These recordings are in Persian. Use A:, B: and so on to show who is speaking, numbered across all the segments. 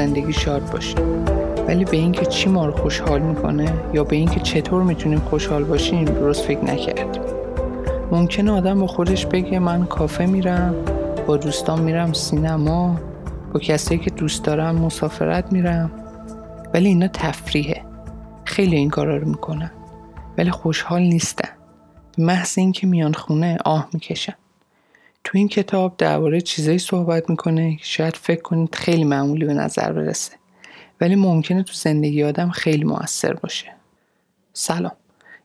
A: زندگی شاد باشیم ولی به اینکه چی ما رو خوشحال می‌کنه یا به اینکه چطور می‌تونیم خوشحال باشیم درست فکر نکردیم ممکنه آدم با خودش بگه من کافه میرم با دوستان میرم سینما با کسایی که دوست دارم مسافرت میرم. ولی اینا تفریحه. خیلی این کارا رو می‌کنن. ولی خوشحال نیستن. محض اینکه میان خونه آه می‌کشن. تو این کتاب درباره چیزایی صحبت می‌کنه که شاید فکر کنید خیلی معمولی به نظر برسه. ولی ممکنه تو زندگی آدم خیلی موثر باشه. سلام.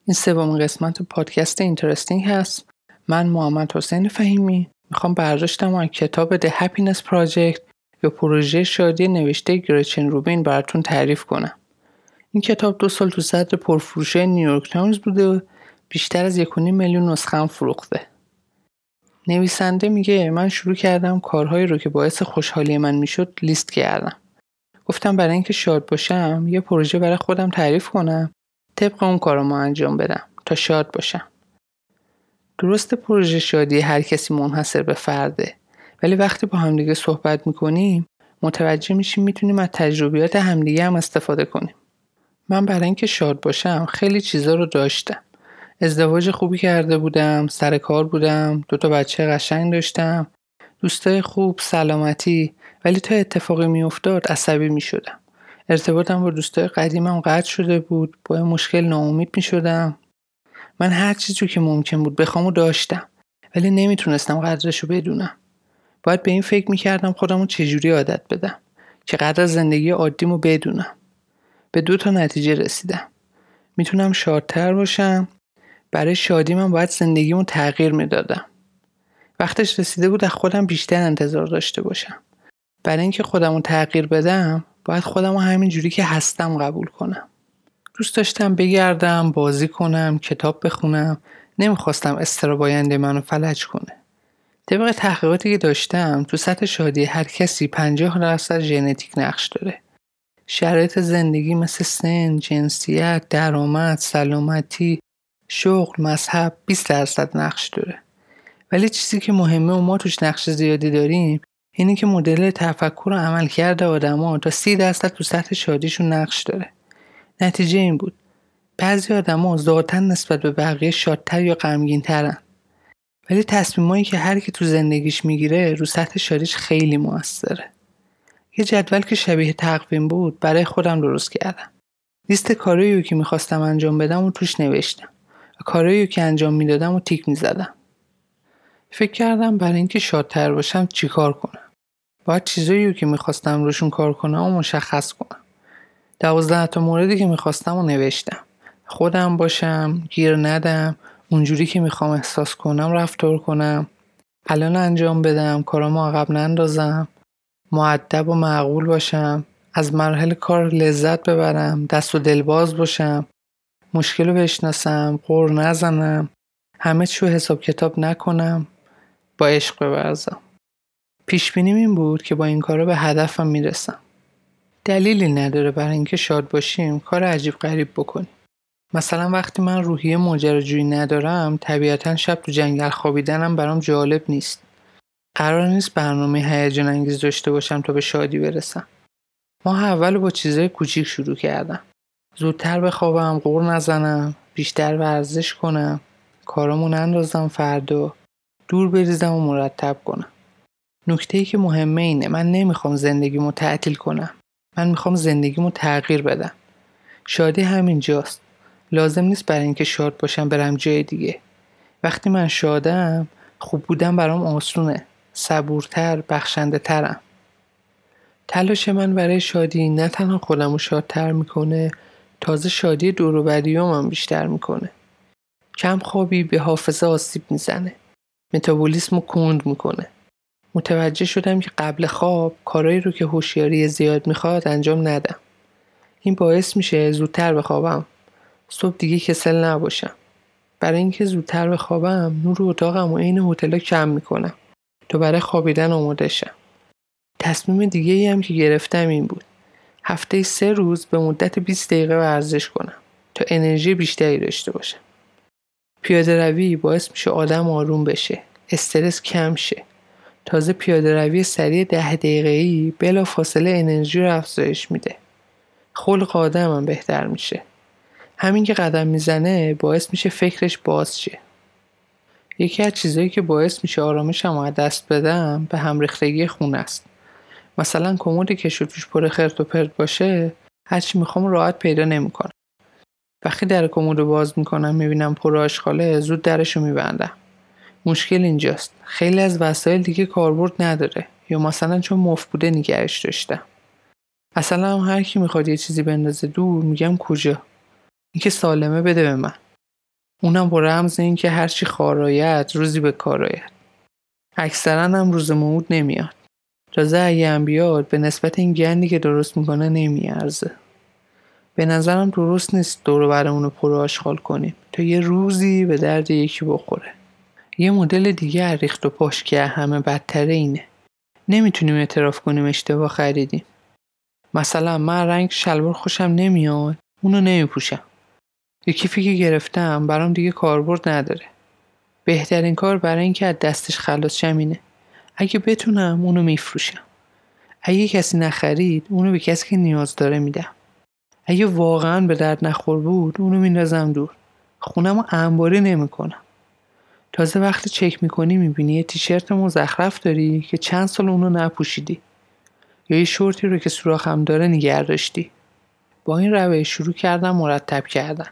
A: این سومین قسمت پادکست Interesting هست. من محمد حسین فهیمی. می‌خوام برداشتم از کتاب The Happiness Project یا پروژه شادی نوشته گرچن روبین براتون تعریف کنم. این کتاب دو سال تو صدر پرفروشه نیویورک تایمز بوده و بیشتر از یک میلیون نسخه فروخته. نویسنده میگه من شروع کردم کارهایی رو که باعث خوشحالی من می‌شد لیست کردم. گفتم برای اینکه شاد باشم یه پروژه برای خودم تعریف کنم طبق اون کارو انجام بدم تا شاد باشم. درست پروژه شادی هر کسی منحصر به فرده. ولی وقتی با همدیگه صحبت می‌کنیم متوجه میشیم می‌تونیم از تجربیات همدیگه هم استفاده کنیم. من برای اینکه شاد باشم خیلی چیزا رو داشتم. ازدواج خوبی کرده بودم سر کار بودم دوتا بچه قشنگ داشتم دوستای خوب سلامتی. ولی تا اتفاقی میافتاد عصبی می‌شدم. ارتباطم با دوستای قدیمم قطع شده بود با مشکل ناامید می‌شدم. من هر چیزی که ممکن بود بخوامو داشتم. ولی نمی‌تونستم قدرش رو بدونم. باید به این فکر می‌کردم خودمو چجوری عادت بدم که قدر زندگی عادیمو بدونم. به دو تا نتیجه رسیدم. می‌تونم شادتر باشم. برای شادی من باید زندگیمو تغییر می‌دادم. وقتش رسیده بود از خودم بیشتر انتظار داشته باشم. برای اینکه خودمو تغییر بدم باید خودمو همین جوری که هستم قبول کنم. دوست داشتم بگردم بازی کنم کتاب بخونم. نمی‌خواستم استرا باینده منو فلج کنه. طبق تحقیقاتی که داشتم تو سطح شادی هر کسی 50 درصد ژنتیک نقش داره. شرایط زندگی مثل سن، جنسیت، درآمد، سلامتی، شغل، مذهب 20 درصد نقش داره. ولی چیزی که مهمه و ما توش نقش زیادی داریم اینه که مدل تفکر و عمل کرده آدما تا 30 درصد تو سطح شادیشون نقش داره. نتیجه این بود بعضی آدما ذاتا نسبت به بقیه شادتر یا غمگینترن. ولی تصمیمایی که هر کی تو زندگیش می‌گیره رو سطح شادیش خیلی موثره. یه جدول که شبیه تقویم بود برای خودم درست کردم. لیست کارایی که می‌خواستم انجام بدم و توش نوشتم. کارایی که انجام می‌دادم و تیک می‌زدم. فکر کردم برای اینکه شادتر باشم چیکار کنم. باید چیزایی که می‌خواستم روشون کار کنم و مشخص کنم. دوازده تا موردی که می‌خواستم و نوشتم. خودم باشم، گیر ندم، اونجوری که می‌خوام احساس کنم رفتار کنم. الان انجام بدم، کارامو عقب نندازم، معدب و معقول باشم از مراحل کار لذت ببرم دست و دلباز باشم مشکل رو بشناسم قر نزنم همه چی حساب کتاب نکنم با عشق ببرزم. پیش بینیم این بود که با این کارا به هدفم می‌رسم. دلیلی نداره برای اینکه شاد باشیم کار عجیب غریب بکنیم. مثلا وقتی من روحیه ماجراجویی ندارم طبیعتا شب تو جنگل خوابیدنم برام جالب نیست. قرار نیست برنامه هیجان انگیز داشته باشم تا به شادی برسم. ماه اول با چیزای کوچیک شروع کردم. زودتر بخوابم قور نزنم بیشتر ورزش کنم کارامو نندازم فردا. دور بریزم و مرتب کنم. نکته ای که مهمه اینه من نمی‌خوام زندگیمو تعطیل کنم. من می‌خوام زندگیمو تغییر بدم. شادی همینجاست. لازم نیست برای اینکه شاد باشم برم جای دیگه. وقتی من شادم خوب بودم برام آسونه. صبورتر بخشنده ترم تلاش من برای شادی نه تنها خودم رو شادتر می‌کنه تازه شادی دوروبریوم هم بیشتر می‌کنه. کم خوابی به حافظه آسیب می‌زنه. متابولیسم کند می‌کنه. متوجه شدم که قبل خواب کارایی رو که هوشیاری زیاد می‌خواد انجام ندم. این باعث میشه زودتر بخوابم صبح دیگه کسل نباشم. برای اینکه زودتر بخوابم نور اتاقم و عین هتل کم می‌کنم. تا برای خوابیدن آماده شم. تصمیم دیگه ای هم که گرفتم این بود. هفته سه روز به مدت 20 دقیقه ورزش کنم تا انرژی بیشتری داشته باشم. پیاده روی باعث میشه آدم آروم بشه استرس کم شه. تازه پیاده روی سریع ده دقیقه‌ای بلا فاصله انرژی رو افزایش میده. خلق آدم هم بهتر میشه. همین که قدم می‌زنه باعث میشه فکرش باز شه. یکی از چیزهایی که باعث میشه آرامشم از دست بدم به هم ریختگی خونه است. مثلا که توش پر خرت و پرت باشه هرچی می‌خوام راحت پیدا نمی‌کنم. وقتی در کمد باز می‌کنم می‌بینم پر آشغاله زود درشو میبندم. مشکل اینجاست. خیلی از وسایل دیگه کاربرد نداره یا مثلا چون مف بوده نگهش داشتم. اصلا هم هر کی می‌خواد یه چیزی بندازه دور میگم کجا؟ اینکه سالمه بده به من. اونم با رمز اینکه هرچی خارایت روزی به کار آید. اکثرا هم روز موعود نمیاد. تازه اگه هم بیاد به نسبت این گندی که درست می‌کنه نمیارزه. به نظرم درست نیست دور برمون رو پر آشغال کنیم. تا یه روزی به درد یکی بخوره. یه مدل دیگه ریخت و پاش که همه بدتره اینه. نمی‌تونیم اعتراف کنیم اشتباه خریدیم. مثلا من رنگ شلوار خوشم نمیاد اونو نمیپوشم. یه کیفی که گرفتم برام دیگه کاربرد نداره. بهترین کار برای اینکه از دستش خلاص شم اینه. اگه بتونم اونو میفروشم. اگه کسی نخرید اونو به کسی که نیاز داره میدم. اگه واقعا به درد نخور بود اونو میندازم دور. خونم رو انباری نمی‌کنم. تازه وقتی چک می‌کنی می‌بینی یه تیشرت مزخرف داری که چند سال اونو نپوشیدی. یا یه شورتی رو که سوراخم داره نگر داشتی با این روش شروع کردم مرتب کردن.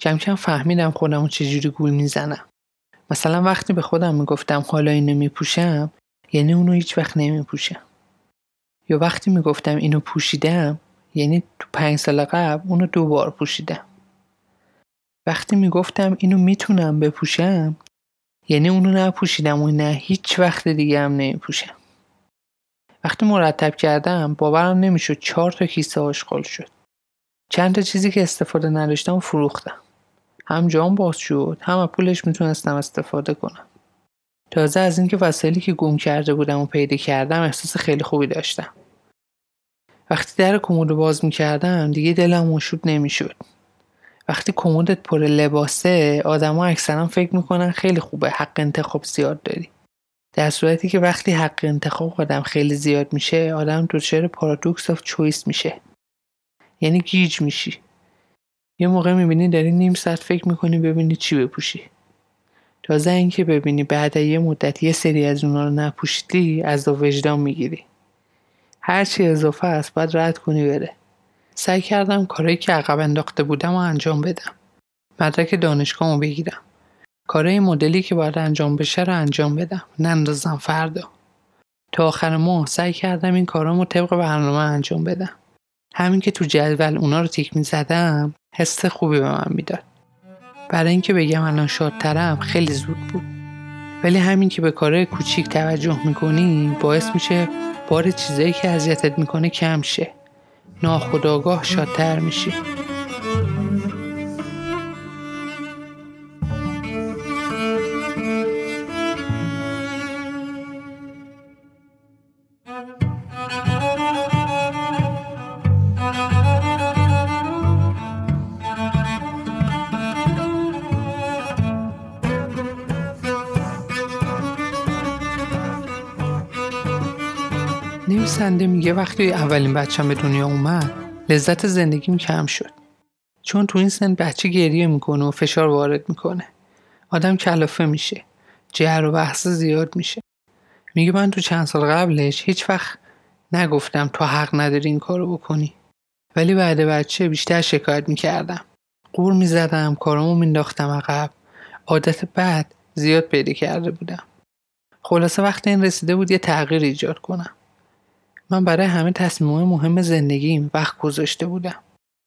A: کم کم فهمیدم خودم چجوری گول می‌زنم. مثلا وقتی به خودم می‌گفتم حالا اینو میپوشم یعنی اونو هیچ وقت نمیپوشم. یا وقتی می‌گفتم اینو پوشیدم یعنی تو پنج سال قبل اونو دو بار پوشیدم. وقتی می‌گفتم اینو می‌تونم بپوشم یعنی اونو نپوشیدم و نه هیچ وقت دیگه هم نمیپوشم. وقتی مرتب کردم باورم نمی‌شد چهار تا کیسه آشغال شد. چند تا چیزی که استفاده نداشتم فروختم. هم جام باز شد هم پولش می‌تونستم استفاده کنم. تازه از اینکه وسایلی که گم کرده بودم و پیدا کردم احساس خیلی خوبی داشتم. وقتی در کمد باز می‌کردم دیگه دلم مشوش نمی‌شد. وقتی کمدت پر لباسه آدما اکثرا فکر می‌کنن خیلی خوبه حق انتخاب زیاد داری. در صورتی که وقتی حق انتخاب آدم خیلی زیاد میشه آدم دچار paradox of choice میشه. یعنی گیج میشی. یه موقع می‌بینی داری نیم ساعت فکر می‌کنی ببینی چی بپوشی. تازه اینکه ببینی بعد یه مدت یه سری از اونا رو نپوشیدی از دو وجدان می‌گیری. هرچی اضافه است باید رد کنی بره. سعی کردم کارهایی که عقب انداخته بودم و انجام بدم. مدرک دانشگاهمو بگیرم. کارهای مدلی که باید انجام بشه رو انجام بدم. نندازم فردا. تا آخر ماه سعی کردم این کارامو طبق برنامه انجام بدم. همین که تو جدول اونا رو تیک می زدم حس خوبی به من می‌داد. برای اینکه بگم الان شادترم خیلی زود بود. ولی همین که به کارهای کوچیک توجه می‌کنی باعث میشه بار چیزایی که اذیتت می‌کنه کم شه. ناخداگاه شادتر میشی. نویسنده میگه وقتی اولین بچم به دنیا اومد لذت زندگیم کم شد. چون تو این سن بچه گریه می‌کنه و فشار وارد می‌کنه. آدم کلافه میشه. جهر و بحث زیاد میشه. میگه من تو چند سال قبلش هیچ وقت نگفتم تو حق نداری این کارو بکنی. ولی بعد بچه بیشتر شکایت می‌کردم. قور می‌زدم کارامو مینداختم عقب. عادت بد زیاد پیدا کرده بودم. خلاصه وقت این رسیده بود یه تغییر ایجاد کنم. من برای همه تصمیمات مهم زندگیم وقت گذاشته بودم.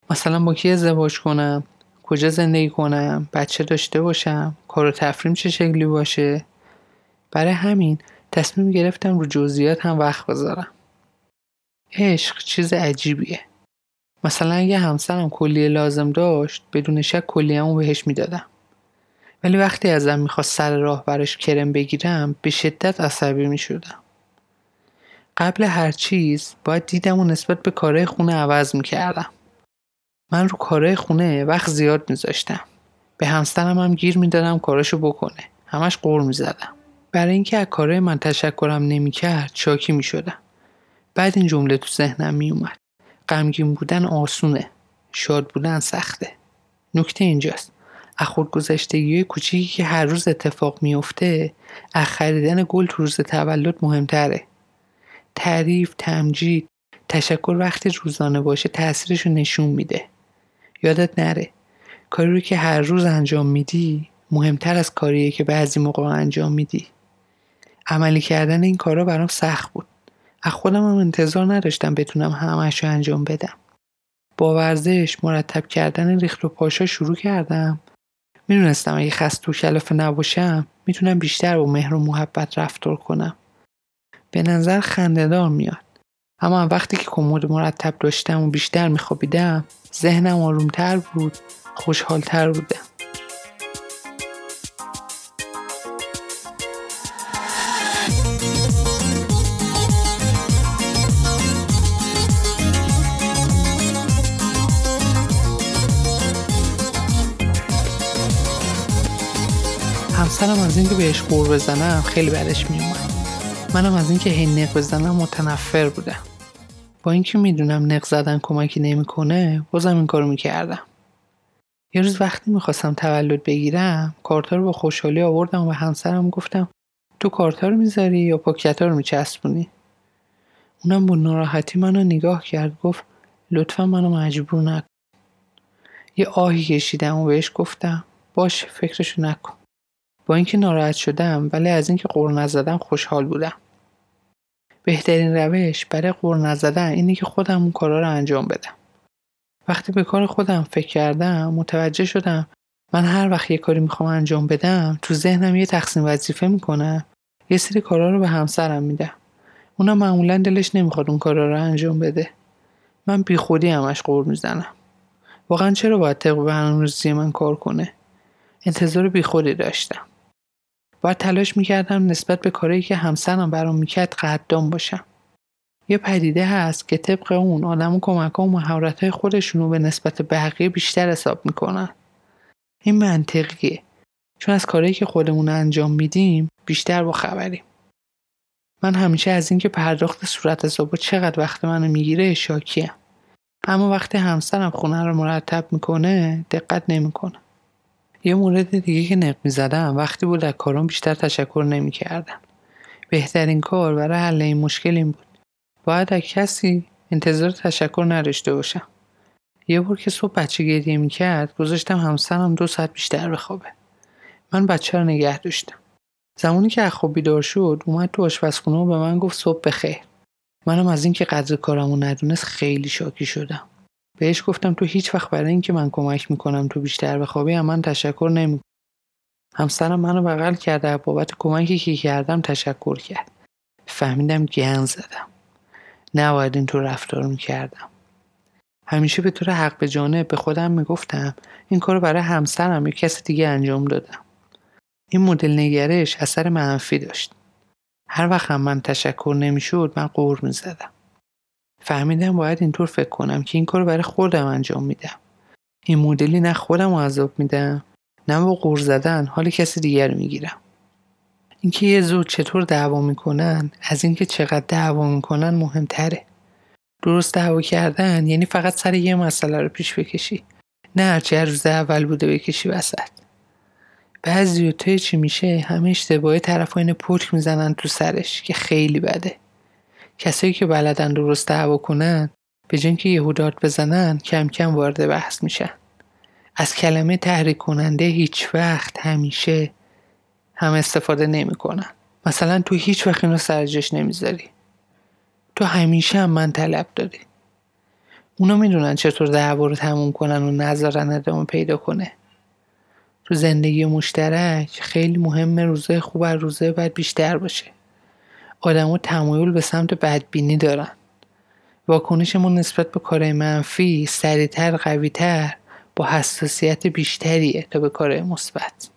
A: مثلا با کی ازدواج کنم؟ کجا زندگی کنم؟ بچه داشته باشم؟ کار و تفریم چه شکلی باشه؟ برای همین تصمیم گرفتم رو جزئیات هم وقت بذارم. عشق چیز عجیبیه. مثلا اگه همسرم کلیه لازم داشت بدون شک کلیه‌مو بهش می‌دادم. ولی وقتی ازم می‌خواست سر راه براش کرم بگیرم به شدت عصبی می‌شدم. قبل هر چیز باید دیدم و نسبت به کارهای خونه عوض می‌کردم. من رو کارهای خونه وقت زیاد میذاشتم. به همسرم هم گیر می‌دادم کاراشو بکنه. همش قور می‌زدم. برای اینکه از کارهای من تشکرم نمی‌کرد شاکی می‌شدم. بعد این جمله تو ذهنم میومد غمگین بودن آسونه. شاد بودن سخته. نکته اینجاست. از خودگذشتگی کوچیکی که هر روز اتفاق میفته از خریدن گل تو روز تولد مهمتره. تعریف تمجید. تشکر وقتی روزانه باشه تاثیرش رو نشون میده. یادت نره. کاری رو که هر روز انجام میدی مهمتر از کاریه که بعضی موقع انجام میدی. عملی کردن این کارا برام سخت بود. از خودم هم انتظار نداشتم بتونم همش رو انجام بدم. با ورزش مرتب کردن ریخت و پاشا شروع کردم. می‌دونستم اگه خست و کلافه نباشم می‌تونم بیشتر با مهر و محبت رفتار کنم. به نظر خندهدار میاد. اما وقتی که کمد مرتب داشتم و بیشتر میخوابیدم ذهنم آرومتر بود خوشحالتر بودم. همسرم از اینکه بهش قور بزنم خیلی بعدش میومد منم از اینکه هی نق بزنم متنفر بودم با اینکه می‌دونم نق زدن کمکی نمی‌کنه بازم این کارو می‌کردم. یه روز وقتی می‌خواستم تولد بگیرم کارتا رو با خوشحالی آوردم و به همسرم گفتم تو کارتا رو می‌ذاری یا پاکتا رو میچسبونی؟ اونم با ناراحتی منو نگاه کرد گفت لطفا منو مجبور نکن. یه آهی کشیدم و بهش گفتم باش فکرشو نکن. با اینکه ناراحت شدم ولی از اینکه قور نزدم خوشحال بودم. بهترین روش برای قور نزدن اینه که خودم اون کارا رو انجام بدم. وقتی به کار خودم فکر کردم متوجه شدم من هر وقت یه کاری می‌خوام انجام بدم تو ذهنم یه تقسیم وظیفه می‌کنم یه سری کارا رو به همسرم میدم اونم معمولا دلش نمی‌خواد اون کارا رو انجام بده. من بیخودی همش قور می‌زنم. واقعا چرا باید طبق برنامه‌ریزی من کار کنه؟ انتظار بیخودی داشتم. باید تلاش می‌کردم نسبت به کاری که همسرم برام می‌کرد قدردان باشم. یه پدیده هست که طبق اون آدم و کمک و مهارت های خودشون رو به نسبت بقیه بیشتر حساب می‌کنن. این منطقیه. چون از کاری که خودمون انجام میدیم بیشتر با خبریم. من همیشه از اینکه پرداخت صورت حسابا چقدر وقت منو می‌گیره شاکیم. اما وقتی همسرم خونه رو مرتب می‌کنه دقت نمی‌کنه یه مورد دیگه که نق زدم وقتی بود از کارم بیشتر تشکر نمی‌کردم. بهترین کار برای حل این مشکل این بود. باید از کسی انتظار تشکر نداشته باشم. یه بار که صبح بچه گریه می‌کرد گذاشتم همسرم دو ساعت بیشتر بخوابه. من بچه رو نگه داشتم. زمانی که از خواب بیدار شد اومد تو آشپزخونه و به من گفت صبح بخیر. منم از اینکه قدر کارمو ندونست خیلی شاکی شدم. بهش گفتم تو هیچ وقت برای اینکه من کمک می‌کنم تو بیشتر بخوابی من تشکر نمی همسرم منو بغل کرده بابت کمکی که کردم تشکر کرد. فهمیدم گن زدم. نباید تو رفتار می‌کردم. همیشه به طور حق به جانب به خودم می‌گفتم این کارو برای همسرم یا کسی دیگه انجام دادم. این مدل نگرش اثر منفی داشت. هر وقت هم من تشکر نمی‌شد من قور می‌زدم. فهمیدم باید اینطور فکر کنم که این کار برای خودم انجام میدم. این مدلی نه خودم عذاب میدم نه با قور زدن حال کسی دیگر رو می‌گیرم. اینکه یه زوج چطور دعوا می‌کنن از اینکه چقدر دعوا می‌کنن مهمتره. درست دعوا کردن یعنی فقط سر یه مسئله رو پیش بکشی. نه هرچی روز اول بوده بکشی وسط. بعضی توی چی میشه؟ همه اشتباهی طرف اینو پرک می‌زنن تو سرش که خیلی بده. کسایی که بلدن درست دعوا کنن به جن که یهودات بزنن کم کم وارد بحث میشن. از کلمه تحریک کننده هیچ وقت همیشه هم استفاده نمی‌کنن. مثلا تو هیچ وقت اینو سرجش نمی‌ذاری. تو همیشه هم من طلب داری. اونا می‌دونن چطور دعوا رو تموم کنن و نذارن ادامه پیدا کنه. تو زندگی مشترک خیلی مهمه روزای خوب و روزای بعد بیشتر باشه. آدما تمایل به سمت بدبینی دارن. واکنشمون نسبت به کارهای منفی سریعتر قویتر با حساسیت بیشتریه تا به کارهای مثبت.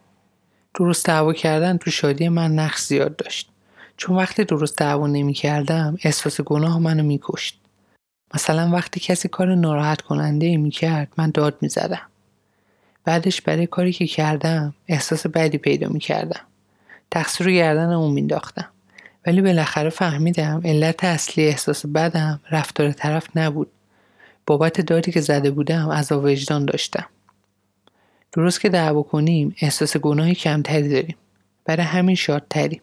A: درست دعوا کردن تو شادی من نقش زیاد داشت. چون وقتی درست دعوا نمی کردم احساس گناه منو میکشت. مثلا وقتی کسی کار ناراحت کننده می کرد من داد می زدم. بعدش برای کاری که کردم احساس بدی پیدا می کردم. تقصیر رو گردن اون مینداختم ولی بالاخره فهمیدم علت اصلی احساس بدم رفتار طرف نبود. بابت دادی که زده بودم از وجدان داشتم. درست که دعوا کنیم احساس گناهی کمتری داریم. برای همین شادتریم.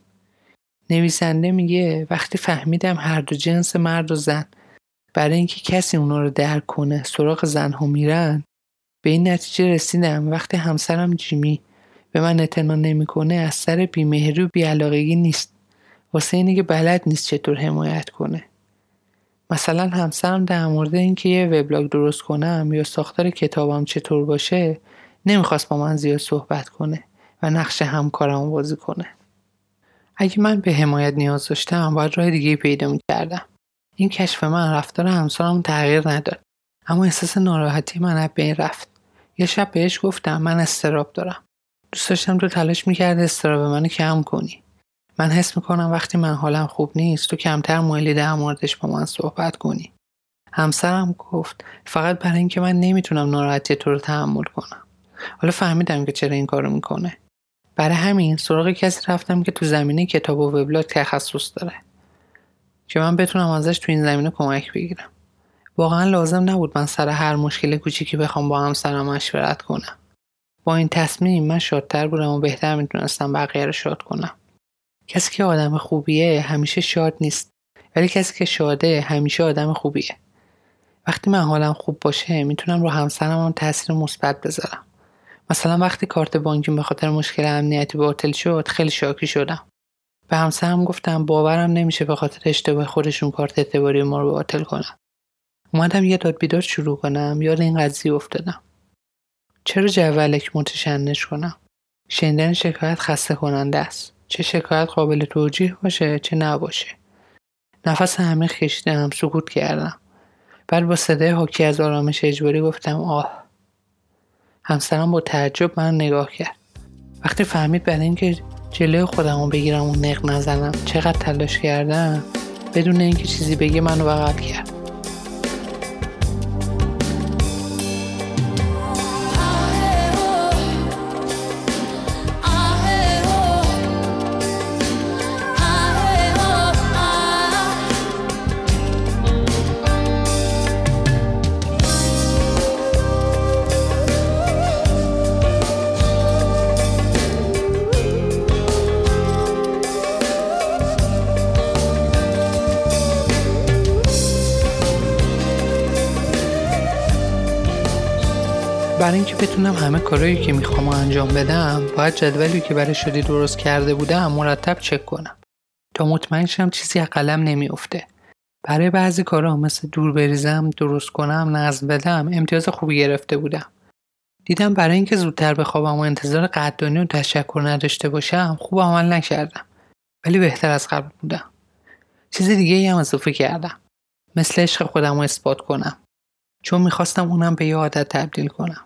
A: نویسنده میگه وقتی فهمیدم هر دو جنس مرد و زن برای اینکه کسی اونا رو درک کنه سراغ زنها میرن به این نتیجه رسیدم. وقتی همسرم جیمی به من اعتنا نمی‌کنه از سر بیمهری و بیعلاقگی نیست. واسه اینه که بلد نیست چطور حمایت کنه. مثلا همسرم در مورد اینکه یه وبلاگ درست کنم یا ساختار کتابم چطور باشه نمی‌خواست با من زیاد صحبت کنه و نقش همکارم بازی کنه. اگه من به حمایت نیاز داشتم باید راه دیگه پیدا می‌کردم. این کشف من رفتار همسرم تغییر نداد. اما احساس ناراحتی من از بین رفت. یه شب بهش گفتم من استراب دارم. دوست داشتم تو تلاش می‌کرد استراب منو کم کنی. من حس می‌کنم وقتی من حالم خوب نیست تو کمتر مایلی در موردش با من صحبت کنی. همسرم گفت فقط برای اینکه من نمی‌تونم ناراحتی تو رو تحمل کنم. حالا فهمیدم که چرا این کارو می‌کنه. برای همین سراغ کسی رفتم که تو زمینه کتاب و وبلاگ تخصص داره. که من بتونم ازش تو این زمینه کمک بگیرم. واقعا لازم نبود من سر هر مشکل کوچیکی بخوام با همسرم مشورت کنم. با این تصمیم من شادتر بودم و بهتر می‌تونستم بقیه رو شاد کنم. کسی که آدم خوبیه همیشه شاد نیست ولی کسی که شاده همیشه آدم خوبیه. وقتی من حالم خوب باشه می‌تونم رو همسرم هم تاثیر مثبت بذارم. مثلا وقتی کارت بانکیم به خاطر مشکل امنیتی باطل شد خیلی شاکی شدم. به همسرم گفتم باورم نمیشه به خاطر اشتباه خودشون کارت اعتباری ما رو باطل کنم اومدم یه داد بیداد شروع کنم یاد این قضیه افتادم. چرا جولک متشنج کنم؟ شنیدن شکایت خسته کننده است. چه شکایت قابل توجیه باشه چه نباشه. نفس عمیق کشیدم سکوت کردم. بعد با صدای حاکی از آرامش اجباری گفتم آه. همسرم با تعجب من نگاه کرد. وقتی فهمید برای اینکه جلوی خودم رو بگیرم و نق نزنم چقدر تلاش کردم بدون اینکه چیزی بگه منو بغل کرد. اینکه بتونم همه کارهایی که می‌خوام انجام بدم باید جدولی که برای شدی درست کرده بودم مرتب چک کنم. تا مطمئن شم چیزی از قلم نمیافته. برای بعضی کارها مثل دور بریزم درست کنم نظم بدم امتیاز خوبی گرفته بودم. دیدم برای اینکه زودتر بخوابم و انتظار قدردانی و تشکر نداشته باشم خوب عمل نکردم. ولی بهتر از قبل بودم. چیز دیگه هم اضافه کردم. مثل عشق خودم رو اثبات کنم. چون می‌خواستم اونم به یه عادت تبدیل کنم.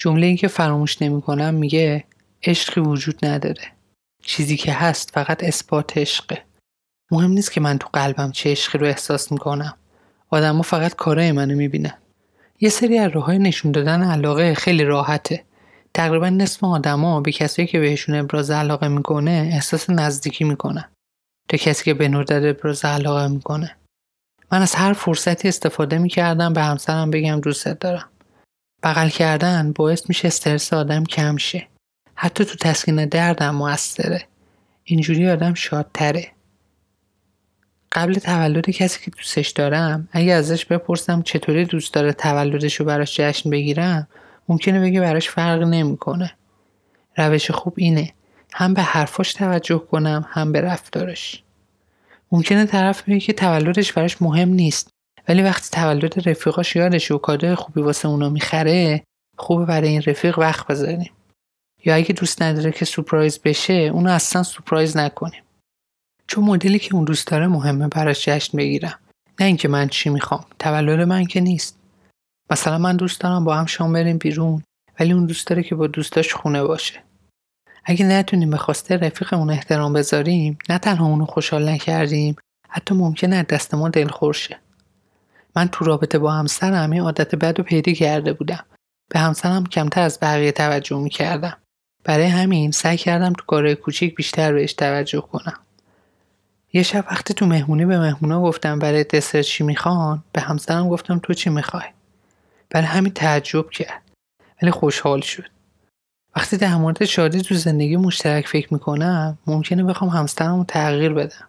A: جمله این که فراموش نمی‌کنم میگه عشقی وجود نداره. چیزی که هست فقط اثبات عشقه. مهم نیست که من تو قلبم چه عشقی رو احساس می‌کنم. آدما فقط کارای منو می‌بینن. یه سری از راههای نشون دادن علاقه خیلی راحته. تقریبا نصف آدما به کسایی که بهشون ابراز علاقه می‌کنه احساس نزدیکی می‌کنن. تا کسی که به ندرت ابراز علاقه می‌کنه. من از هر فرصتی استفاده می‌کردم به همسرم بگم دوستت دارم. بغل کردن باعث میشه استرس آدم کم شه. حتی تو تسکین دردم موثره. اینجوری آدم شادتره. قبل تولد کسی که دوستش دارم اگه ازش بپرسم چطوری دوست داره تولدش رو براش جشن بگیرم ممکنه بگه براش فرق نمی‌کنه. روش خوب اینه. هم به حرفاش توجه کنم هم به رفتارش. ممکنه طرف بگه که تولدش براش مهم نیست. ولی وقتی تولد رفیقاش یادش و کادو خوبی واسه اونا می‌خره خوبه برای این رفیق وقت بذاریم. یا اگه دوست نداره که سپرایز بشه اونو اصلا سپرایز نکنیم. چون مدلی که اون دوست داره مهمه براش جشن بگیرم. نه اینکه من چی می‌خوام. تولد من که نیست. مثلا من دوست دارم با هم شام بریم بیرون ولی اون دوست داره که با دوستاش خونه باشه. اگه نتونیم به خواسته رفیقمون احترام بذاریم نه تنها اونو خوشحال نکردیم حتی ممکنه دست ما دلخور شه. من تو رابطه با همسرم این عادت بد و پیدا کرده بودم. به همسرم کمتر از بقیه توجه می‌کردم. برای همین سعی کردم تو کارهای کوچیک بیشتر بهش توجه کنم. یه شب وقتی تو مهمونی به مهمونا گفتم برای دسر چی می‌خوان به همسرم گفتم تو چی می‌خوای؟ برای همین تعجب کرد. ولی خوشحال شد. وقتی در مورد شادی تو زندگی مشترک فکر می‌کنم ممکنه بخوام همسرم رو تغییر بدم.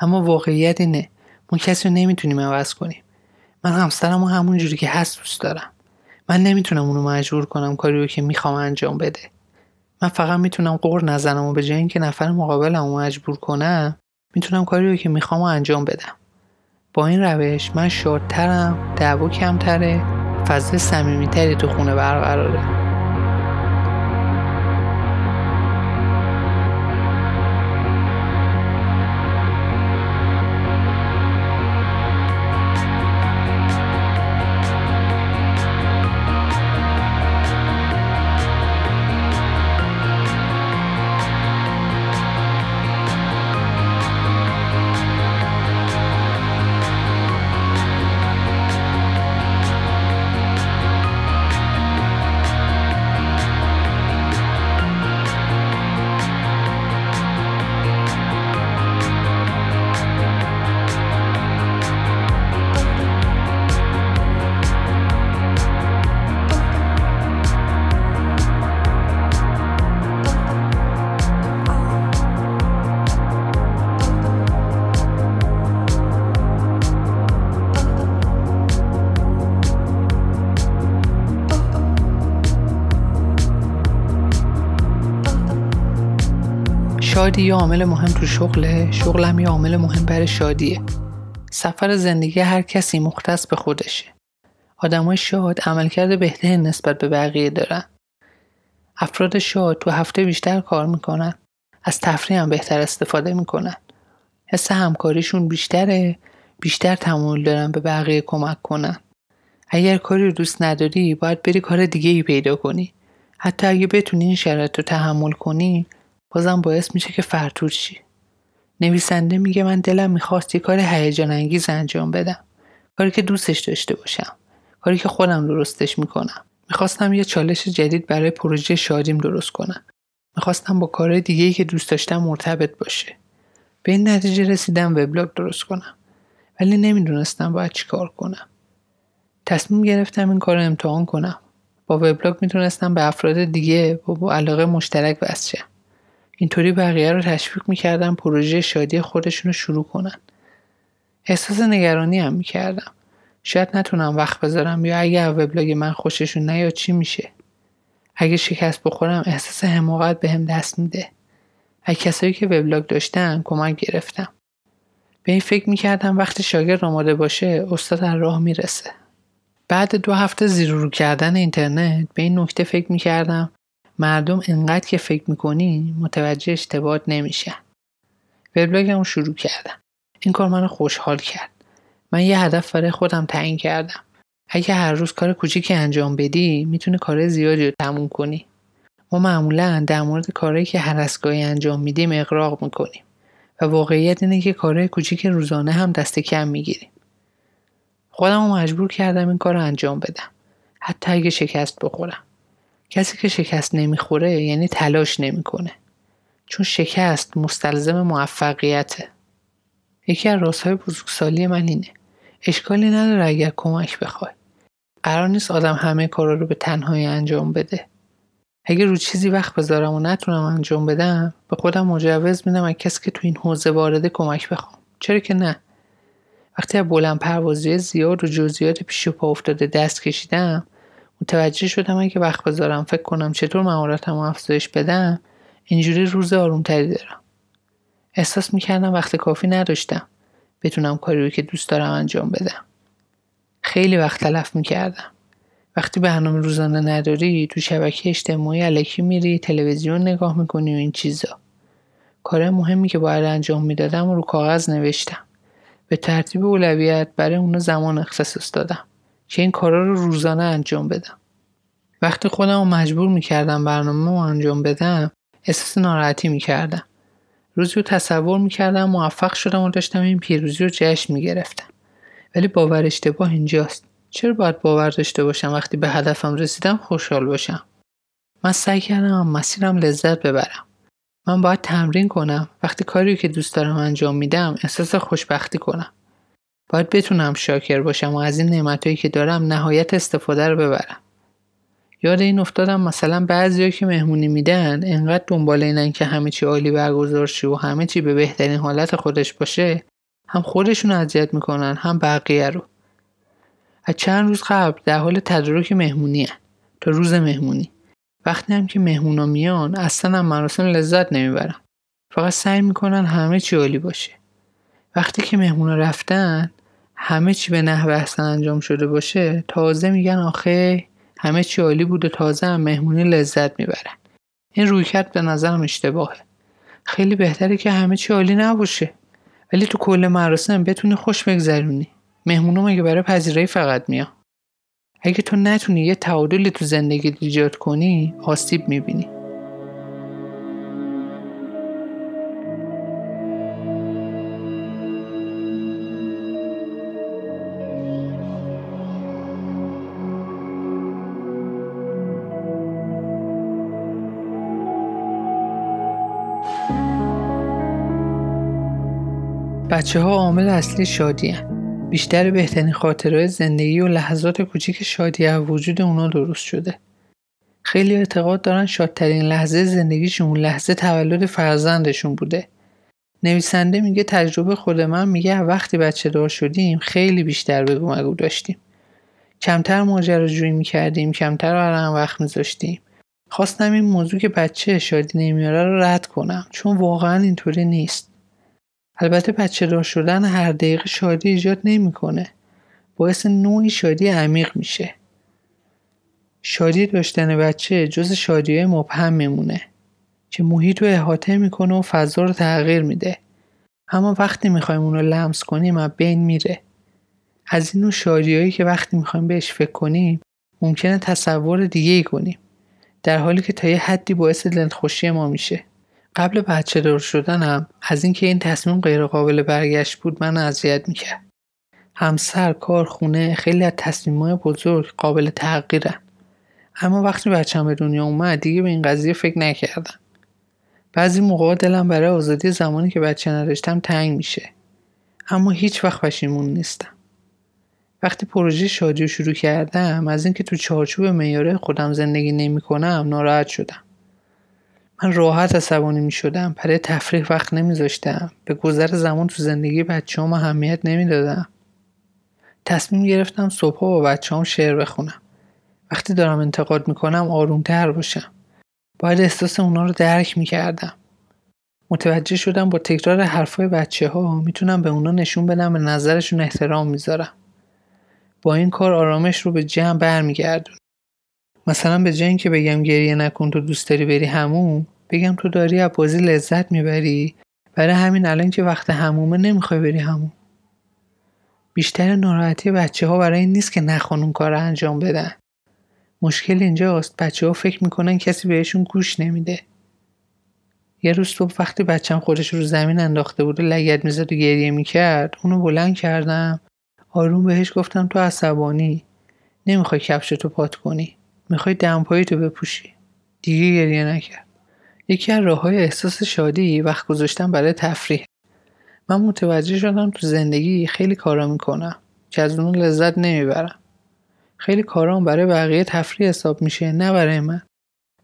A: اما واقعیت اینه ما کسی رو نمی‌تونیم عوض کنیم. من همسرم رو همون جوری که هست دوست دارم. من نمی‌تونم اونو مجبور کنم کاری رو که می‌خوام انجام بده. من فقط می‌تونم قور نزنم و به جای اینکه نفر مقابلم رو مجبور کنم می‌تونم کاری رو که می‌خوام انجام بدم. با این روش من شادترم دعوا کمتره فضای صمیمیتری تو خونه برقراره. شادی یه عامل مهم تو شغله شغلم یه عامل مهم برای شادیه. سفر زندگی هر کسی مختص به خودشه. آدمای شاد عملکرد بهتری نسبت به بقیه دارن. افراد شاد تو هفته بیشتر کار می‌کنن. از تفریح هم بهتر استفاده می‌کنن. حس همکاریشون بیشتره بیشتر تمایل دارن به بقیه کمک کنن. اگر کاری رو دوست نداری باید بری کار دیگه ای پیدا کنی. حتی اگه بتونی این شرایط رو تحمل کنی بازم باعث میشه که فرتور شی. نویسنده میگه من دلم می‌خواست یه کار هیجان انگیز انجام بدم. کاری که دوستش داشته باشم. کاری که خودم درستش می‌کنم. می‌خواستم یه چالش جدید برای پروژه شادیم درست کنم. می‌خواستم با کارهای دیگه که دوست داشتم مرتبط باشه. به این نتیجه رسیدم وبلاگ درست کنم. ولی نمی‌دونستم باید چیکار کنم. تصمیم گرفتم این کار رو امتحان کنم. با وبلاگ می‌تونستم به افراد دیگه و با علاقه مشترک وصل اینطوری بقیه رو تشویق می‌کردم پروژه شادی خودشون رو شروع کنن. احساس نگرانی هم می‌کردم. شاید نتونم وقت بذارم یا اگه وبلاگ من خوششون نیاد چی میشه. اگه شکست بخورم احساس حماقت بهم به دست میده. از کسایی که وبلاگ داشتن کمک گرفتم. به این فکر می‌کردم وقتی شاگرد آماده باشه استاد در راه می‌رسه. بعد دو هفته زیر رو کردن اینترنت به این نکته فکر می‌کردم مردم انقدر که فکر می‌کنی متوجه اشتباهات نمیشن. وبلاگمو شروع کردم. این کار منو خوشحال کرد. من یه هدف برای خودم تعیین کردم. اگه هر روز کار کوچیکی انجام بدی می‌تونه کار زیادی رو تموم کنی. ما معمولا در مورد کارهایی که هر اسگاهی انجام میدیم اقراق می‌کنیم و واقعیت اینه که کارهای کوچیک روزانه هم دست کم می‌گیریم. خودم رو مجبور کردم این کار رو انجام بدم. حتی اگه شکست بخورم. کسی که شکست نمی‌خوره یعنی تلاش نمی‌کنه. چون شکست مستلزم موفقیته. یکی از رازهای بزرگسالی من اینه. اشکالی نداره اگر کمک بخوای. قرار نیست آدم همه کارا رو به تنهایی انجام بده. اگه رو چیزی وقت بذارم و نتونم انجام بدم به خودم مجوز میدم از کسی که تو این حوزه وارده کمک بخوام. چرا که نه؟ وقتی از بلند پروازی زیاد و جزئیات پیش و پا افتاده دست کشیدم متوجه شدم اگه وقت بذارم. فکر کنم چطور مهارتم افزایش بدم. اینجوری روز آرومتری دارم. احساس می‌کردم وقت کافی نداشتم. بتونم کاری رو که دوست دارم انجام بدم. خیلی وقت تلف می‌کردم. وقتی برنامه روزانه نداری تو شبکه اجتماعی علکی میری تلویزیون نگاه می‌کنی و این چیزا. کار مهمی که باید انجام می‌دادم رو کاغذ نوشتم. به ترتیب اولویت برای اونو زمان اختصاص دادم. که این کارا رو روزانه انجام بدم. وقتی خودم رو مجبور می‌کردم برنامه رو انجام بدم احساس ناراحتی می‌کردم. روزی رو تصور می‌کردم موفق شدم و داشتم این پیروزی رو جشن می‌گرفتم. ولی باور اشتباه اینجاست. چرا باید باور داشته باشم وقتی به هدفم رسیدم خوشحال باشم؟ من سعی کردم مسیرم لذت ببرم. من باید تمرین کنم. وقتی کاری که دوست دارم انجام میدم احساس خوشبختی کنم. باید بتونم شاکر باشم و از این نعمتهایی که دارم نهایت استفاده رو ببرم. یاد این افتادم مثلا بعضیا که مهمونی میدن انقدر دنبال اینن که همه چی عالی برگزار شه و همه چی به بهترین حالت خودش باشه هم خودشون اذیت می‌کنن هم بقیه رو. از چند روز قبل در حال تدارک مهمونی هن. تا روز مهمونی. وقتی هم که مهمونا میان اصلا هم مراسم لذت نمی‌برن. فقط سعی می‌کنن همه چی عالی باشه. وقتی که مهمونا رفتن همه چی به نحو احسن انجام شده باشه تازه میگن آخه همه چی عالی بود و تازه هم مهمونی لذت می‌برن. این رویکرد به نظرم اشتباهه. خیلی بهتره که همه چی عالی نباشه. ولی تو کل مراسم بتونی خوش بگذرونی. مهمونا مگه برای پذیرایی فقط میان؟ اگه تو نتونی یه تعادلی تو زندگی ایجاد کنی آسیب می‌بینی. بچه ها عامل اصلی شادی هن. بیشتر بهترین خاطرهای زندگی و لحظات کوچیک شادی از وجود اونا درست شده. خیلی اعتقاد دارن شادترین لحظه زندگیشون لحظه تولد فرزندشون بوده. نویسنده میگه تجربه خود من میگه وقتی بچه دار شدیم خیلی بیشتر به مگو داشتیم. کمتر ماجراجویی می‌کردیم کمتر برای وقت میذاشتیم. خواستم این موضوع که بچه شادی نمیاره رو رد کنم چون واقعا اینطوری نیست. البته بچه دار شدن هر دقیقه شادی ایجاد نمی‌کنه. باعث نوعی شادی عمیق میشه. شادی داشتن بچه جز شادی مبهم میمونه که محیط رو احاطه می‌کنه و فضا رو تغییر میده. اما وقتی می‌خوایم اون رو لمس کنیم از بین میره. از این نوع شادیهایی که وقتی می‌خوایم بهش فکر کنیم ممکنه تصور دیگه ای کنیم. در حالی که تا یه حدی باعث دلخوشی ما میشه. قبل بچه دار شدنم از اینکه این تصمیم غیر قابل برگشت بود من اذیت می‌کرد. همسر، کار، خونه خیلی از تصمیمهای بزرگ قابل تغییرن. اما وقتی بچم به دنیا اومد دیگه به این قضیه فکر نکردم. بعضی موقع دلم برای آزادی زمانی که بچه نداشتم تنگ میشه. اما هیچ وقت پشیمون نیستم. وقتی پروژه شادی رو شروع کردم از اینکه تو چارچوب میاره خودم زندگی نمی کنم ناراحت شدم. من راحت عصبانی می شدم برای تفریح وقت نمیذاشتم. به گذر زمان تو زندگی بچه هم اهمیت نمی‌دادم. تصمیم گرفتم صبحها با بچه هم شعر بخونم. وقتی دارم انتقاد می‌کنم آرومتر باشم. باید احساس اونا رو درک می‌کردم. متوجه شدم با تکرار حرفای بچه ها می‌تونم به اونا نشون بدم به نظرشون احترام می‌ذارم. با این کار آرامش رو به جمع برمیگردون مثلا به جای اینکه بگم گریه نکن تو دوست داری بری همون بگم تو داری از بازی لذت می‌بری. برای همین الان که وقت همومه نمی‌خوای بری همون بیشتر ناراحتی بچه ها برای این نیست که نخوان اون کار انجام بدن. مشکل اینجاست بچه ها فکر می‌کنن کسی بهشون گوش نمیده. یه روز صبح وقتی بچم خودش رو زمین انداخته بود و لگت می‌زد و گریه می‌کرد اونو بلند کردم. آروم بهش گفتم تو عصبانی نمی‌خوای کفش تو پات کنی. می‌خوای دمپایی تو بپوشی. دیگه گریه نکرد. یکی از راه های احساس شادی وقت گذاشتن برای تفریح. من متوجه شدم تو زندگی خیلی کارا می‌کنم که از اون لذت نمی‌برم. خیلی کارام برای بقیه تفریح حساب میشه نه برای من.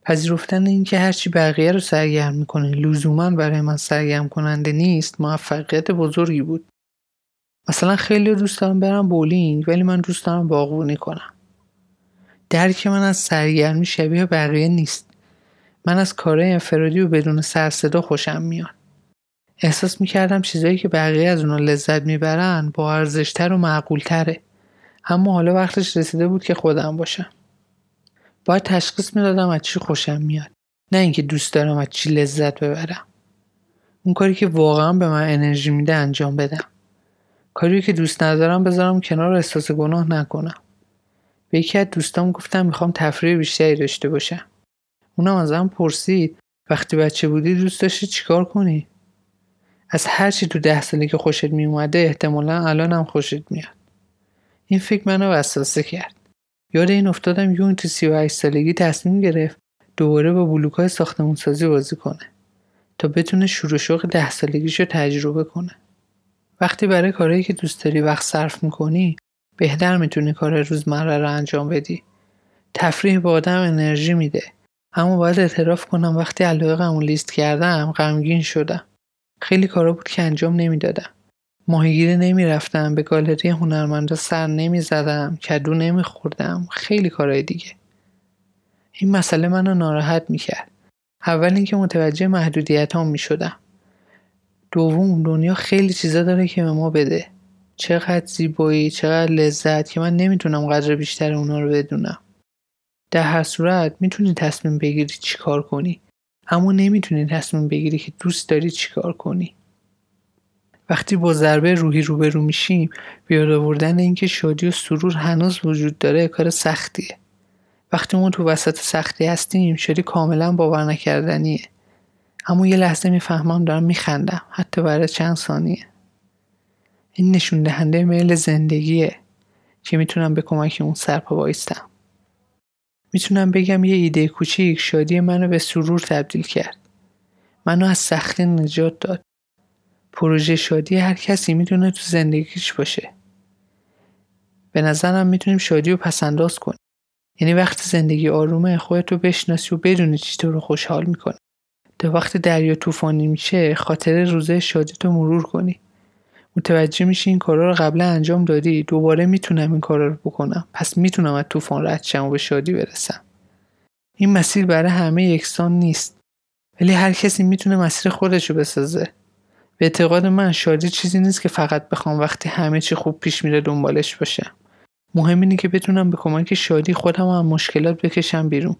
A: پذیرفتن اینکه هرچی بقیه رو سرگرم می‌کنه لزوما برای من سرگرم کننده نیست موفقیت بزرگی بود. مثلا خیلی دوست دارم برم بولینگ ولی من دوست دارم باغبونی کنم. درک من از سرگرمی شبیه بقیه نیست. من از کارهای انفرادی و بدون سر صدا خوشم میاد. احساس می‌کردم چیزایی که بقیه از اونا لذت می‌برن با ارزشتر و معقولتره. اما حالا وقتش رسیده بود که خودم باشم. باید تشخیص می‌دادم از چی خوشم میاد. نه اینکه دوست دارم از چی لذت ببرم. اون کاری که واقعا به من انرژی میده انجام بدم. کاری که دوست ندارم بذارم کنار احساس گناه نکنم. به یکی از دوستام گفتم می‌خوام تفریح بیشتری داشته باشم. اونم ازم پرسید وقتی بچه بودی دوست داشتی چیکار کنی؟ از هر چی تو ده سالی که خوشت میومده احتمالا الانم خوشت میاد. این فکر منو وسوسه کرد. یاد این افتادم یون تو سی و سالگی تصمیم گرفت دوباره با بلوک های ساختمون سازی بازی کنه تا بتونه شروع شوق ده سالگیش رو تجربه کنه. وقتی برای کارهایی که دوست داری وقت صرف می‌کنی بهتر می‌تونی کار روزمره رو انجام بدی. تفریح به آدم انرژی میده. اما باید اعتراف کنم وقتی علایقمو لیست کردم غمگین شدم. خیلی کارا بود که انجام نمی‌دادم. ماهیگیری نمی‌رفتم به گالری هنرمندا سر نمی‌زدم کدو نمیخوردم خیلی کارهای دیگه. این مسئله منو ناراحت می‌کرد. اول اینکه متوجه محدودیت هم می‌شدم. دوم دنیا خیلی چیزا داره که به ما بده. چقدر زیبایی چقدر لذت که من نمی‌تونم قدر بیشتر اونا رو بدونم. در هر صورت می‌تونی تصمیم بگیری چی کار کنی. اما نمی‌تونی تصمیم بگیری که دوست داری چی کار کنی. وقتی با ضربه روحی روبرو میشیم بیاد آوردن اینکه شادی و سرور هنوز وجود داره کار سختیه. وقتی ما تو وسط سختی هستیم شادی کاملا باور نکردنیه. اما یه لحظه می‌فهمم دارم میخندم حتی برای چند ثانیه. این نشون دهنده میل زندگیه که می‌تونم به کمک اون سرپا بایستم می‌تونم بگم یه ایده کوچیک شادی منو به سرور تبدیل کرد. منو از سختی نجات داد. پروژه شادی هر کسی می‌تونه تو زندگیش باشه. به نظرم می‌تونیم شادی رو پسنداز کنیم. یعنی وقتی زندگی آرومه خودتو بشناسی و بدونی چی تو رو خوشحال می‌کنه. تا وقتی دریا طوفانی میشه خاطر روزه شادی تو مرور کنی. متوجه میشی این کارا رو قبلا انجام دادی؟ دوباره می‌تونم این کارا رو بکنم. پس می‌تونم از طوفان رد شم و به شادی برسم. این مسیر برای همه یکسان نیست. ولی هر کسی می‌تونه مسیر خودش رو بسازه. به اعتقاد من شادی چیزی نیست که فقط بخوام وقتی همه چی خوب پیش میره دنبالش باشم. مهم اینه که بتونم به کمک شادی خودم هم مشکلات بکشم بیرون.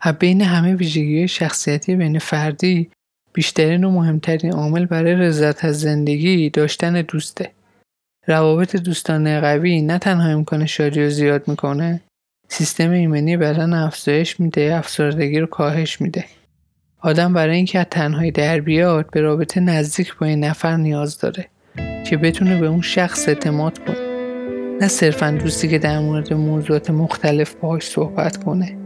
A: از بین همه ویژگی شخصیتی بین فردی بیشترین و مهمترین عامل برای رضایت از زندگی داشتن دوسته. روابط دوستانه قوی نه تنها امکان شادی رو زیاد می‌کنه سیستم ایمنی بدن افزایش میده افسردگی رو کاهش میده. آدم برای اینکه از تنهایی در بیاد به رابطه نزدیک با این نفر نیاز داره که بتونه به اون شخص اعتماد کنه. نه صرفا دوستی که در مورد موضوعات مختلف باهاش صحبت کنه.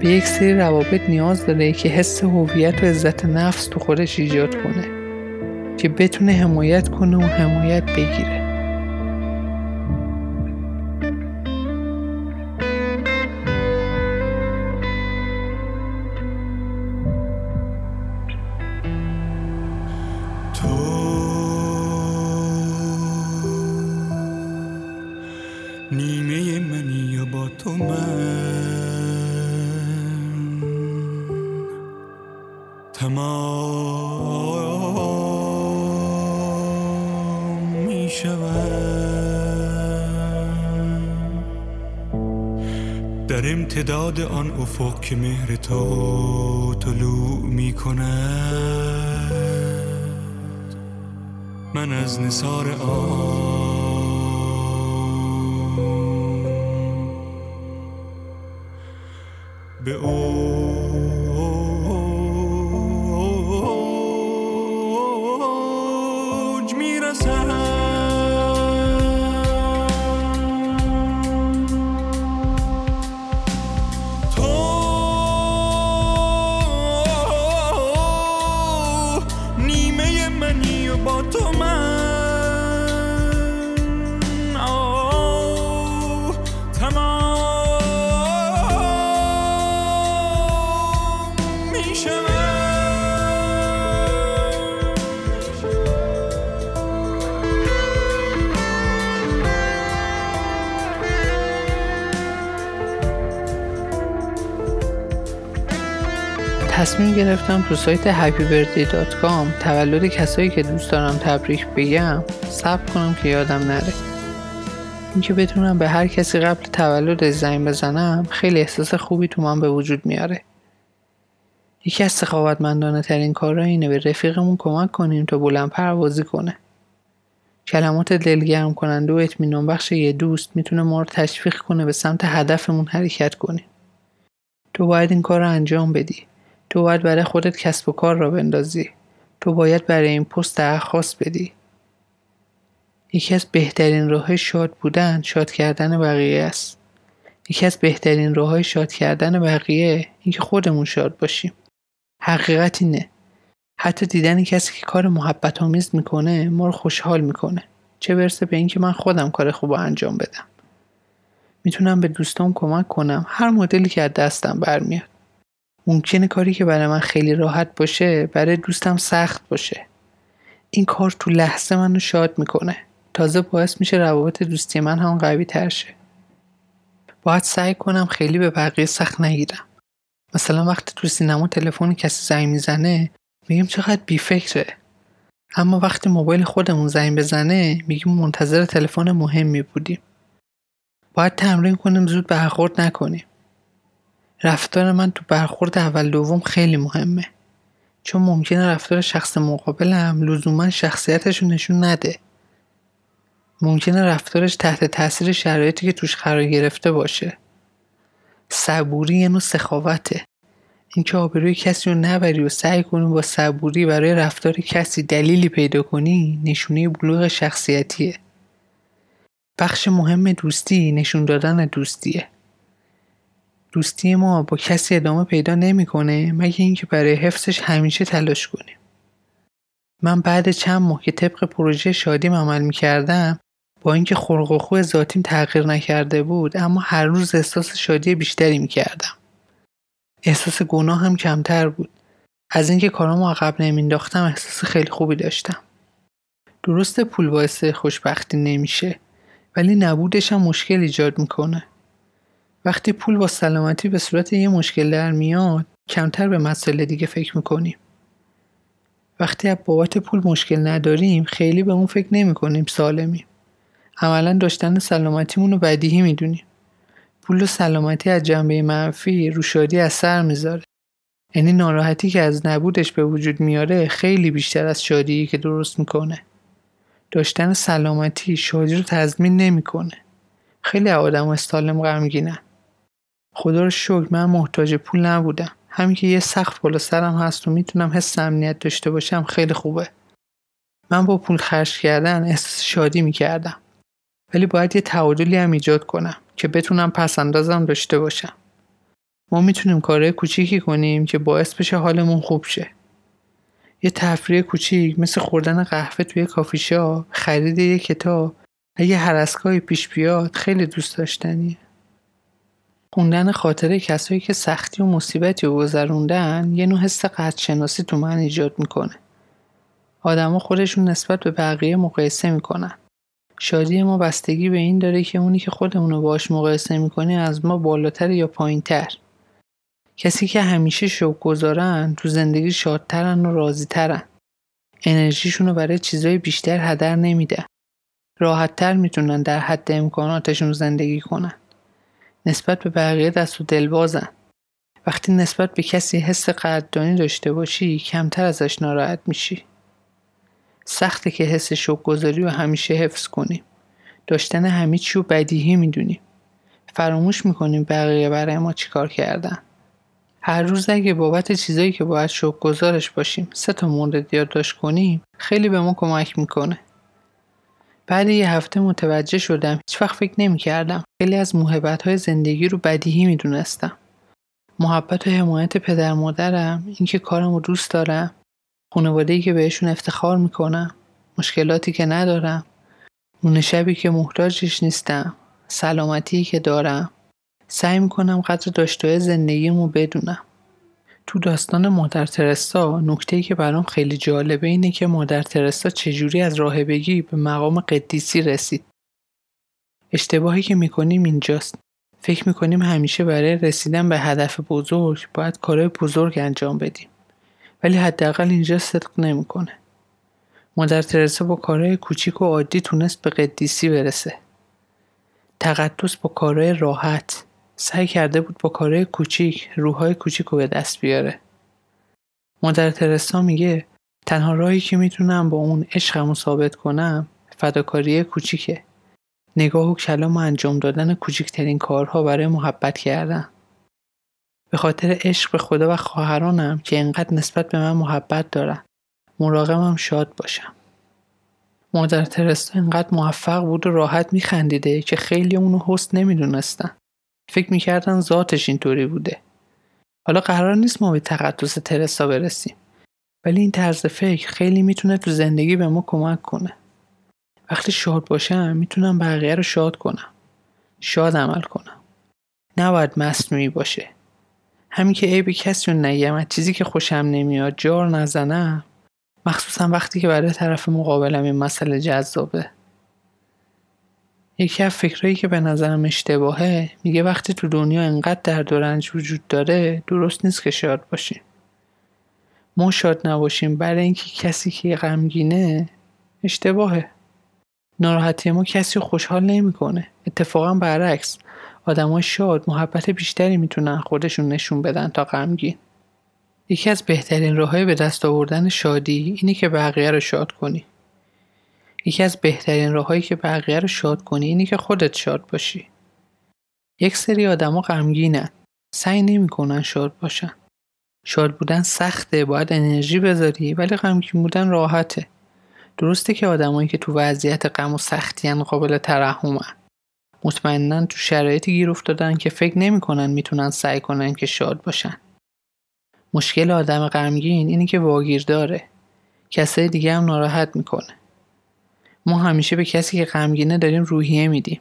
A: به یک سری روابط نیاز داره که حس هویت و عزت نفس تو خودش ایجاد کنه که بتونه حمایت کنه و حمایت بگیره.
B: آن افق که مهر تو طلوع می کند من از نصار آن
A: تصمیم گرفتم تو سایت happybirthday.com تولد کسایی که دوست دارم تبریک بگم ثبت کنم که یادم نره. اینکه بتونم به هر کسی قبل تولد زنگ بزنم خیلی احساس خوبی تو من به وجود میاره. یکی از سخاوتمندانه ترین کارا اینه به رفیقمون کمک کنیم تا بلند پروازی کنه. کلمات دلگرم کننده و اطمینان بخش یه دوست می‌تونه ما رو تشویق کنه به سمت هدفمون حرکت کنیم. تو باید این کار رو انجام بدی. تو باید برای خودت کسب و کار را بندازی. تو باید برای این پست درخواست بدی. یکی از بهترین راه شاد بودن شاد کردن بقیه است. یکی از بهترین راه شاد کردن بقیه اینکه خودمون شاد باشیم. حقیقت اینه. حتی دیدن کسی که کار محبت آمیز می‌کنه ما رو خوشحال می‌کنه. چه برسه به اینکه من خودم کار خوب انجام بدم. می‌تونم به دوستام کمک کنم. هر مدلی که از دستم برمیاد. ممکنه کاری که برای من خیلی راحت باشه برای دوستم سخت باشه. این کار تو لحظه منو شاد می‌کنه. تازه باعث میشه روابط دوستی من هم قوی تر شه. باید سعی کنم خیلی به بقیه سخت نگیرم. مثلا وقتی تو سینما تلفن کسی زنگ می‌زنه میگیم چقدر بیفکره. اما وقتی موبایل خودمون زنگ بزنه میگیم منتظر تلفن مهمی بودیم. باید تمرین کنیم زود برخورد نکنیم. رفتار من تو برخورد اول دوم خیلی مهمه. چون ممکنه رفتار شخص مقابلم لزوما شخصیتش رو نشون نده. ممکنه رفتارش تحت تاثیر شرایطی که توش قرار گرفته باشه. صبوری یه نوع سخاوته. اینکه آبروی کسی رو نبری و سعی کنی با صبوری برای رفتار کسی دلیلی پیدا کنی نشونه بلوغ شخصیتیه. بخش مهم دوستی نشون دادن دوستیه. دوستی ما با کسی ادامه پیدا نمی‌کنه مگه اینکه برای حفظش همیشه تلاش کنیم. من بعد چند ماه که طبق پروژه شادیم عمل می‌کردم با اینکه خلق و خو ذاتیم تغییر نکرده بود اما هر روز احساس شادی بیشتری می‌کردم. احساس گناه هم کمتر بود. از اینکه کارامو عقب نمینداختم احساس خیلی خوبی داشتم. درسته پول باعث خوشبختی نمیشه ولی نبودش هم مشکل ایجاد می‌کنه. وقتی پول با سلامتی به صورت یه مشکل در میاد کمتر به مسئله دیگه فکر می‌کنیم. وقتی از بابت پول مشکل نداریم خیلی به اون فکر نمی‌کنیم سالمیم عملا داشتن سلامتیمون رو بدیهی می‌دونیم. پول و سلامتی از جنبه منفی رو شادی اثر می‌ذاره. یعنی ناراحتی که از نبودش به وجود میاره خیلی بیشتر از شادی که درست می‌کنه. داشتن سلامتی شادی رو تضمین نمی‌کنه. خیلی آدم و سالم غمگینن خدا رو شکر من محتاج پول نبودم. همین که یه سخت بالا سرم هست و می‌تونم حس امنیت داشته باشم خیلی خوبه. من با پول خرج کردن احساس شادی می‌کردم. ولی باید یه تعادلی هم ایجاد کنم که بتونم پس اندازم داشته باشم. ما می‌تونیم کارهای کوچیکی کنیم که باعث بشه حالمون خوب شه. یه تفریح کوچیک مثل خوردن قهوه توی کافی شاپ خرید یه کتاب اگه هر اسکای پیش بیاد خیلی دوست داشتنیه. خوندن خاطره کسایی که سختی و مصیبتی رو گذروندن یه نوع حس قدرشناسی تو من ایجاد می‌کنه. آدما خودشون نسبت به بقیه مقایسه می‌کنن. شادی ما بستگی به این داره که اونی که خودمون رو باش مقایسه می‌کنیم از ما بالاتر یا پایینتر. کسی که همیشه شوق گذارن تو زندگی شادترن و راضیترن. انرژیشون رو برای چیزای بیشتر هدر نمیده. راحتتر می‌تونن در حد امکاناتشون زندگی کنن. نسبت به بقیه دست و دل بازن. وقتی نسبت به کسی حس قدردانی داشته باشی کمتر ازش ناراحت میشی. سخته که حس شوق گذاری رو همیشه حفظ کنیم. داشتن همه چی رو بدیهی می‌دونیم. فراموش می‌کنیم بقیه برای ما چیکار کردن. هر روز اگه بابت چیزایی که باید شوق گذارش باشیم سه تا مورد یادداشت کنیم خیلی به ما کمک می‌کنه. بعد یه هفته متوجه شدم هیچ وقت فکر نمی کردم خیلی از محبت های زندگی رو بدیهی می دونستم. محبت و حمایت پدر مادرم اینکه کارم رو دوست دارم خانواده که بهشون افتخار می‌کنم مشکلاتی که ندارم اون شبی که محتاجش نیستم سلامتی که دارم. سعی می‌کنم قدر داشته زندگیمو بدونم. تو داستان مادر ترسا نکته که برام خیلی جالبه اینه که مادر ترسا چجوری از راهبگی به مقام قدیسی رسید. اشتباهی که می‌کنیم اینجاست. فکر می‌کنیم همیشه برای رسیدن به هدف بزرگ باید کارهای بزرگ انجام بدیم. ولی حداقل اینجا صدق نمی‌کنه. مادر ترسا با کارهای کوچیک و عادی تونست به قدیسی برسه. تقدس با کارهای راحت سعی کرده بود با کارهای کوچیک روحای کوچیک رو به دست بیاره. مادر ترسا میگه تنها راهی که می‌تونم با اون عشقم رو ثابت کنم فداکاری کوچیکه. نگاه و کلام و انجام دادن کوچکترین کارها برای محبت کردن. به خاطر عشق به خدا و خواهرانم که انقدر نسبت به من محبت دارن مراقبم شاد باشم. مادر ترستا انقدر موفق بود و راحت میخندیده که خیلی اونو هست نمی‌دونستن. فکر می‌کردن ذاتش اینطوری بوده. حالا قرار نیست ما به تقدس ترسا برسیم. ولی این طرز فکر خیلی می‌تونه تو زندگی به ما کمک کنه. وقتی شاد باشم می‌تونم بقیه رو شاد کنم. شاد عمل کنم. نباید مصنوعی باشه. همین که عیب کسی رو نگم چیزی که خوشم نمیاد جار نزنم. مخصوصا وقتی که برای طرف مقابلم این مسئله جذابه. یکی از فکرهایی که به نظرم اشتباهه میگه وقتی تو دنیا انقدر درد و وجود داره درست نیست که شاد باشیم. ما شاد نباشیم برای اینکه کسی که غمگینه اشتباهه. ناراحتی ما کسی خوشحال نمی‌کنه. اتفاقا برعکس آدمای شاد محبت بیشتری می‌تونن خودشون نشون بدن تا غمگین. یکی از بهترین راههای به دست آوردن شادی اینه که بقیه رو شاد کنی. یکی از بهترین راههایی که بقیه رو شاد کنی اینه که خودت شاد باشی. یک سری آدما غمگینن. سعی نمی‌کنن شاد باشن. شاد بودن سخته باید انرژی بذاری ولی غمگین بودن راحته. درسته که آدمایی که تو وضعیت غم و سختی قابل ترحمن. مطمئنا تو شرایطی گیر افتادن که فکر نمی‌کنن می‌تونن سعی کنن که شاد باشن. مشکل آدم غمگین اینه که واگیر داره کسای دیگه هم ناراحت می‌کنه. ما همیشه به کسی که غمگینه داریم روحیه میدیم.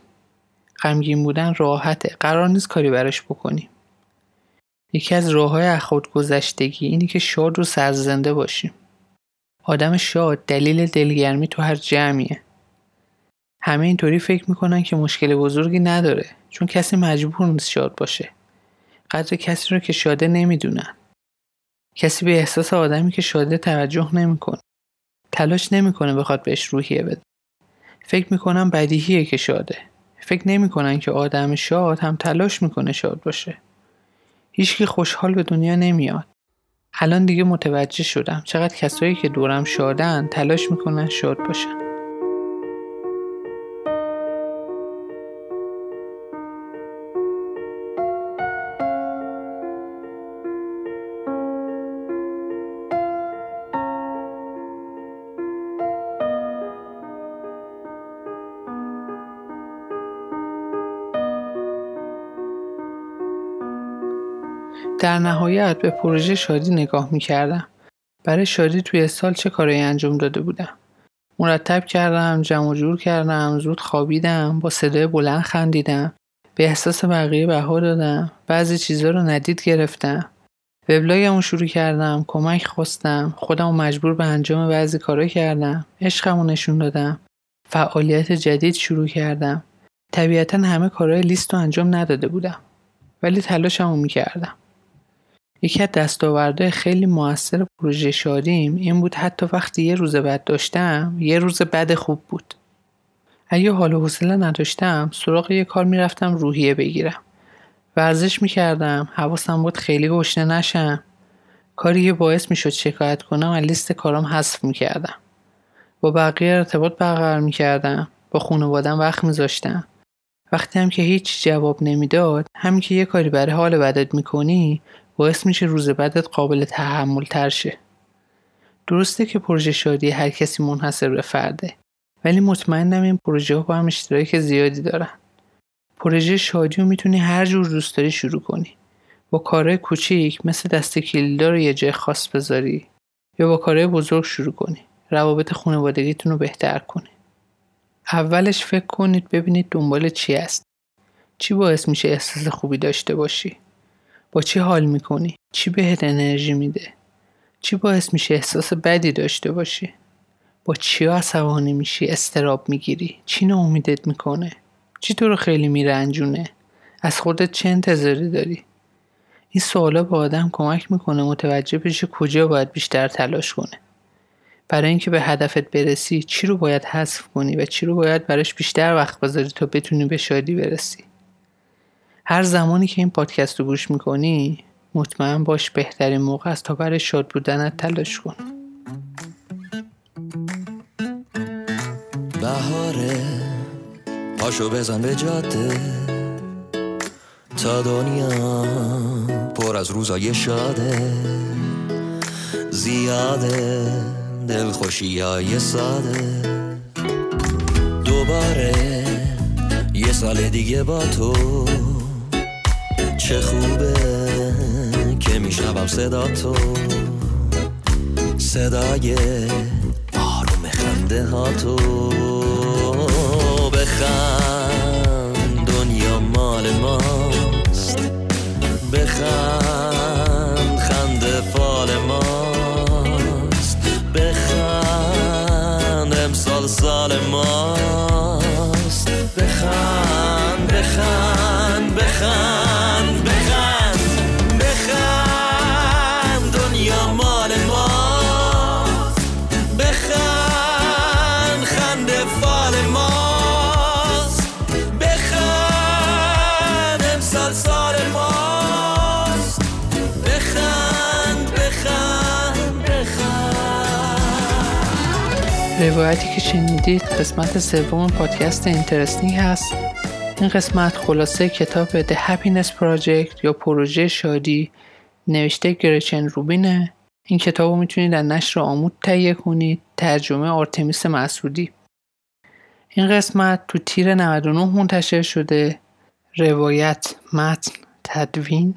A: غمگین بودن راحته. قرار نیست کاری براش بکنیم. یکی از راه های گذشتگی اینه که شاد و سرزنده باشیم. آدم شاد دلیل دلگرمی تو هر جمعیه. همه اینطوری فکر می‌کنن که مشکل بزرگی نداره چون کسی مجبور نیست شاد باشه. قدر کسی رو که شاده نمی‌دونن. کسی به احساس آدمی که شاده توجه نمی‌کنه. تلاش نمی‌کنه بخواد بهش روحیه بده. فکر می‌کنم بدیهیه که شاده. فکر نمی‌کنن که آدم شاد هم تلاش می‌کنه شاد باشه. هیچکی خوشحال به دنیا نمیاد. الان دیگه متوجه شدم چقدر کسایی که دورم شادن تلاش می‌کنن شاد باشن. در نهایت به پروژه شادی نگاه می کردم. برای شادی توی سال چه کارایی انجام داده بودم. مرتب کردم، جمع جور کردم، زود خوابیدم، با صدای بلند خندیدم، به احساس بقیه بها دادم، بعضی چیزا رو ندید گرفتم. وبلاگمو شروع کردم، کمک خواستم، خودمو مجبور به انجام بعضی کارا کردم، عشقمو نشون دادم، فعالیت جدید شروع کردم. طبیعتا همه کارهای لیست رو انجام نداده بودم. ولی تلاشمو می‌کردم. یکی از دستاوردهای خیلی موثر پروژه شادیم این بود حتی وقتی یه روز بد داشتم یه روز بد خوب بود. اگه حال و حوصله نداشتم سراغ یه کار می‌رفتم روحیه بگیرم. ورزش می‌کردم حواسم بود خیلی گشنه نشم. کاری که باعث می‌شد شکایت کنم از لیست کارام حذف می‌کردم. با بقیه ارتباط برقرار می‌کردم با خانوادم وقت میذاشتم. وقتی هم که هیچ جواب نمی‌داد همین که یه کاری برای حال بدت می‌کنی باعث میشه روز بعدت قابل تحمل تر شه. درسته که پروژه شادی هر کسی منحصر به فرده ولی مطمئنم این پروژه ها با هم اشتراک زیادی دارن. پروژه شادی رو می‌تونی هر جور دوست داری شروع کنی. با کارهای کوچیک مثل دست کلیدار یه جای خاص بذاری یا با کارهای بزرگ شروع کنی. روابط خانوادگیتون رو بهتر کنی. اولش فکر کنید ببینید دنبال چی است چی باعث میشه احساس خوبی داشته باشی. با چی حال می‌کنی؟ چی بهت انرژی میده؟ چی باعث میشه احساس بدی داشته باشی؟ با چی عصبانی میشی؟ استراب می‌گیری؟ چی ناامیدت می‌کنه؟ چی تو رو خیلی میرنجونه؟ از خودت چه انتظاری داری؟ این سوالا به آدم کمک می‌کنه متوجه بشه کجا باید بیشتر تلاش کنه. برای اینکه به هدفت برسی چی رو باید حذف کنی و چی رو باید براش بیشتر وقت بذاری تا بتونی به شادی برسی. هر زمانی که این پادکست رو گوش می‌کنی مطمئن باش بهترین موقع است تا برای شاد بودنت تلاش کن. بهاره پاشو بزن به جاده. تا دنیا پر از روزای شاده. زیاده دلخوشی های ساده. دوباره یه سال دیگه با تو. چه خوبه که
C: میشنوم صدا تو. صدای آروم خنده ها تو. بخند دنیا مال ماست. بخند خنده فال ماست. بخند امسال سال ماست. بخند بخند.
A: روایتی که شنیدید قسمت سوم پادکست Interesting هست. این قسمت خلاصه کتاب The Happiness Project یا پروژه شادی نوشته گرچن روبینه. این کتاب رو می‌تونید در نشر آموت تهیه کنید. ترجمه آرتمیس مسعودی. این قسمت تو تیر 99 منتشر شده. روایت متن تدوین.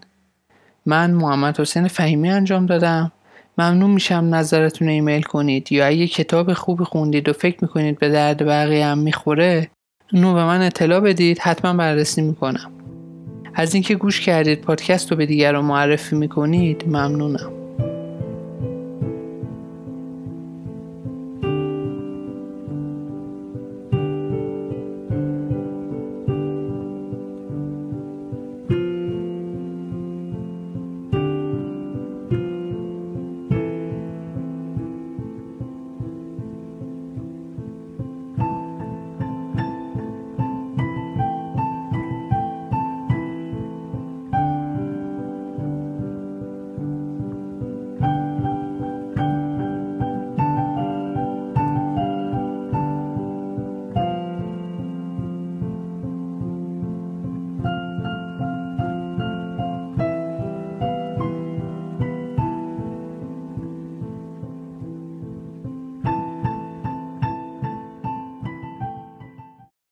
A: من محمد حسین فهیمی انجام دادم. ممنون میشم نظرتون ایمیل کنید. یا اگه کتاب خوبی خوندید و فکر می‌کنید به درد بقیه هم می‌خوره اونو به من اطلاع بدید. حتما بررسی می‌کنم. از اینکه گوش کردید پادکست رو به دیگر رو معرفی می‌کنید ممنونم.